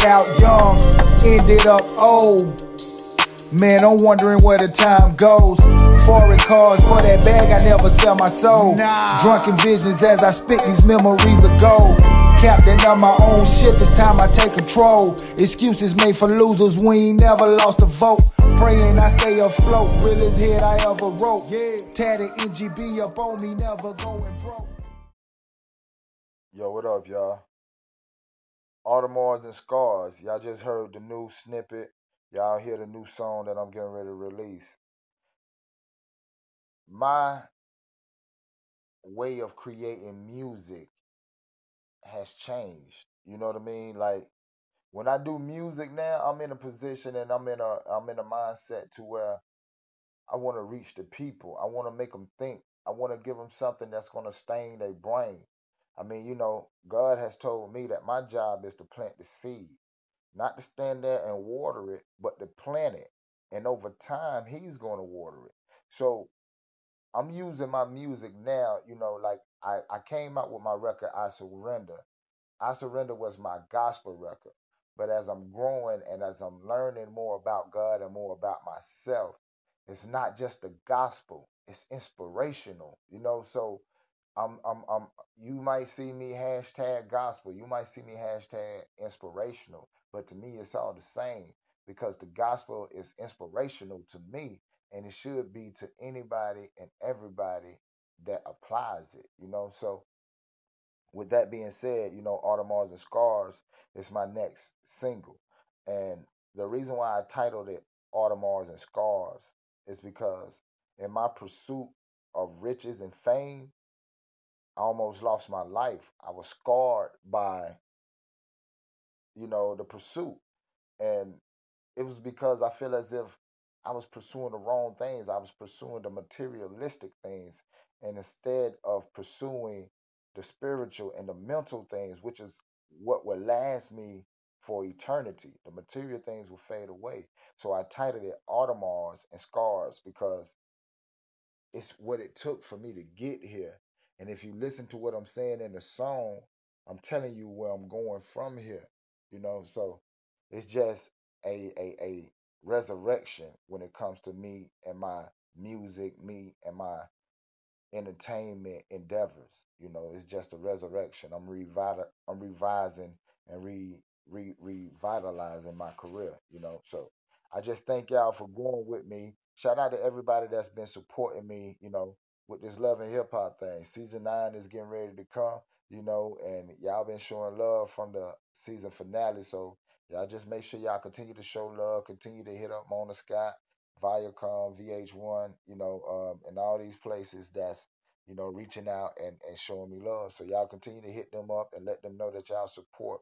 Started out young, ended up old. Man, I'm wondering where the time goes. Foreign cars for that bag, I never sell my soul. Nah. Drunken visions as I spit these memories of gold. Captain of my own ship, it's time I take control. Excuses made for losers, we ain't never lost a vote. Praying I stay afloat, realest hit I ever wrote. Yeah, tatted NGB up on me, never going broke. Yo, what up, y'all? Audemars and Scars. Y'all just heard the new snippet Y'all hear the new song that I'm getting ready to release. My way of creating music has changed. You know what I mean? Like when I do music now, I'm in a position and I'm in a I'm in a mindset to where I want to reach the people. I want to make them think. I want to give them something that's going to stain their brain. I mean, you know, God has told me that my job is to plant the seed not to stand there and water it, but to plant it. And over time, he's going to water it. So I'm using my music now, you know, like I, I came out with my record, I Surrender. I Surrender was my gospel record. But as I'm growing and as I'm learning more about God and more about myself, it's not just the gospel, it's inspirational, you know. So I'm, I'm, I'm, you might see me hashtag gospel, you might see me hashtag inspirational, but to me, it's all the same because the gospel is inspirational to me and it should be to anybody and everybody that applies it, you know. So, with that being said, you know, Audemars and Scars is my next single. And the reason why I titled it Audemars and Scars is because in my pursuit of riches and fame, I almost lost my life. I was scarred by, you know, the pursuit. And it was because I feel as if I was pursuing the wrong things. I was pursuing the materialistic things. And instead of pursuing the spiritual and the mental things, which is what would last me for eternity, the material things will fade away. So I titled it Audemars and Scars because it's what it took for me to get here and if you listen to what I'm saying in the song, I'm telling you where I'm going from here. You know, so it's just a a, a resurrection when it comes to me and my music, me and my entertainment endeavors. You know, it's just a resurrection. I'm revital I'm revising and re, re revitalizing my career, you know. So I just thank y'all for going with me. Shout out to everybody that's been supporting me, you know, with this love and hip hop thing. Season nine is getting ready to come, you know, and y'all been showing love from the season finale. So y'all just make sure y'all continue to show love, continue to hit up Mona Scott, Viacom, VH1, you know, um, and all these places that's, you know, reaching out and, and showing me love. So y'all continue to hit them up and let them know that y'all support,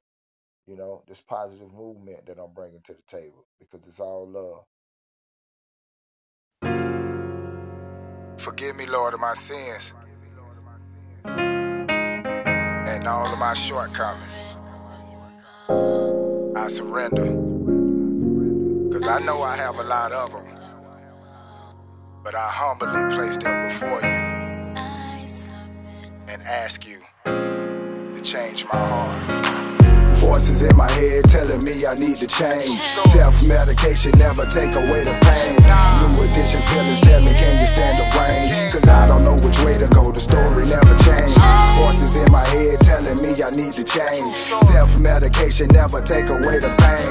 you know, this positive movement that I'm bringing to the table because it's all love. Forgive me, Lord, of my sins and all of my shortcomings. I surrender. Because I know I have a lot of them. But I humbly place them before you and ask you to change my heart. Voices in my head telling me I need to change. Self medication never take away the pain. New addiction feelings tell me, can you stand the rain? Cause I don't know which way to go, the story never changed. Voices in my head telling me I need to change. Self medication never take away the pain.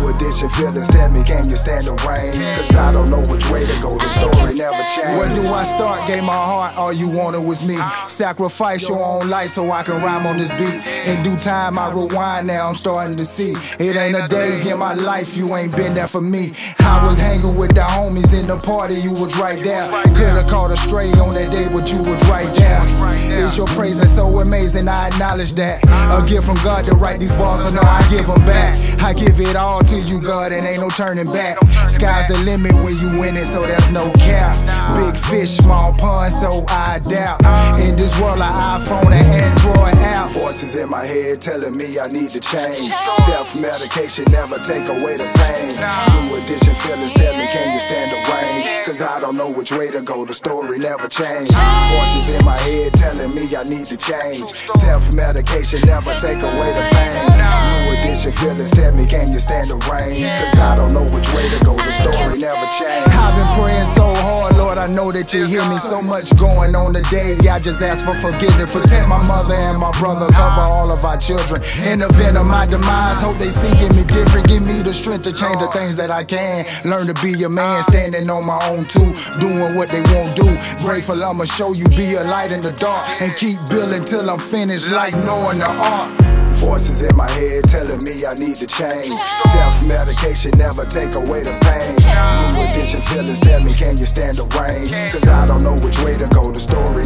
New addiction feelings tell me, can you stand the rain? Cause I don't know which way to go, the story never changed. Where do I start? Gave my heart, all you wanted was me. Sacrifice your own life so I can rhyme on this beat. In due time, I rewind now I'm starting to see. It ain't a day in my life you ain't been there for me. I was hanging with the homies in the party, you was right there. Could've caught a stray on that day, but you was right there. It's your praise that's so amazing, I acknowledge that. A gift from God to write these bars, so now I give them back. I give it all to you, God, and ain't no turning back. Sky's the limit when you win it, so there's no cap. Big fish, small pond, so I doubt. In this world, of iPhone and Android app. In my head telling me I need to change. Self medication never take away the pain. New addiction feelings tell me, can you stand the rain? Cause Cause I don't know which way to go, the story never changed. Voices in my head telling me I need to change. Self medication never take away the pain. New addiction feelings tell me, can you stand the rain? Cause I don't know which way to go, the story never changed. I've been praying so hard, Lord, I know that you hear me. So much going on today, I just ask for forgiveness. Protect my mother and my brother, cover all of our children. In the event of my demise, hope they see me different. Give me the strength to change the things that I can. Learn to be a man, standing on my own too, doing what they won't do. Grateful I'ma show you, be a light in the dark, and keep building till I'm finished, like knowing the art. Voices in my head telling me I need to change. Self medication never take away the pain. New addiction feelings tell me, can you stand the rain? Cause I don't know which way to go, the story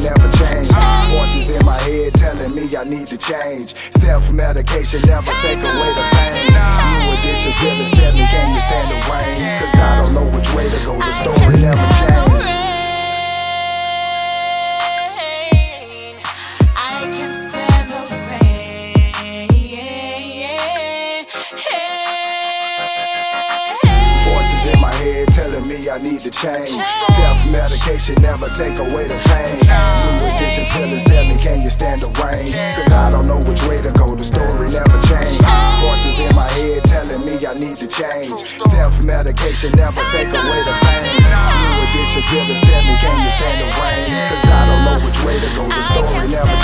telling me I need to change. Self medication never take away the pain. New addiction feelings tell me, can you stand the rain? Cause I don't know which way to go, the story never changed. Medication never take away the pain. New addiction feelings tell me, can you stand the rain? Cause I don't know which way to go, the story never changed. Voices in my head telling me I need to change. Self medication never take away the pain. New addiction feelings tell me, can you stand the rain? Cause I don't know which way to go, the story never.